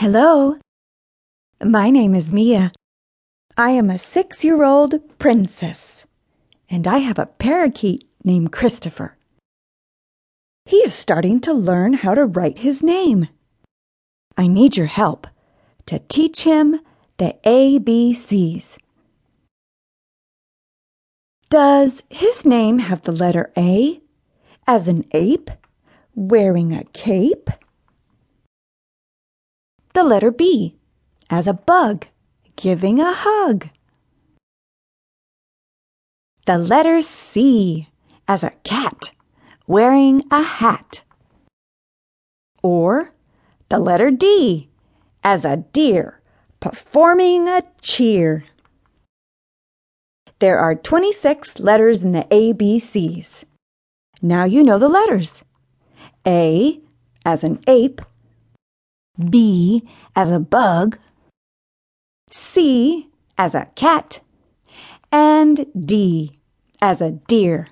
Hello. My name is Mia. I am a six year old princess, and I have a parakeet named Christopher. He is starting to learn how to write his name. I need your help to teach him the ABCs. Does his name have the letter A as an ape wearing a cape? The letter B as a bug giving a hug. The letter C as a cat wearing a hat. Or the letter D as a deer performing a cheer. There are 26 letters in the ABCs. Now you know the letters. A as an ape, B as a bug, C as a cat, and D as a deer.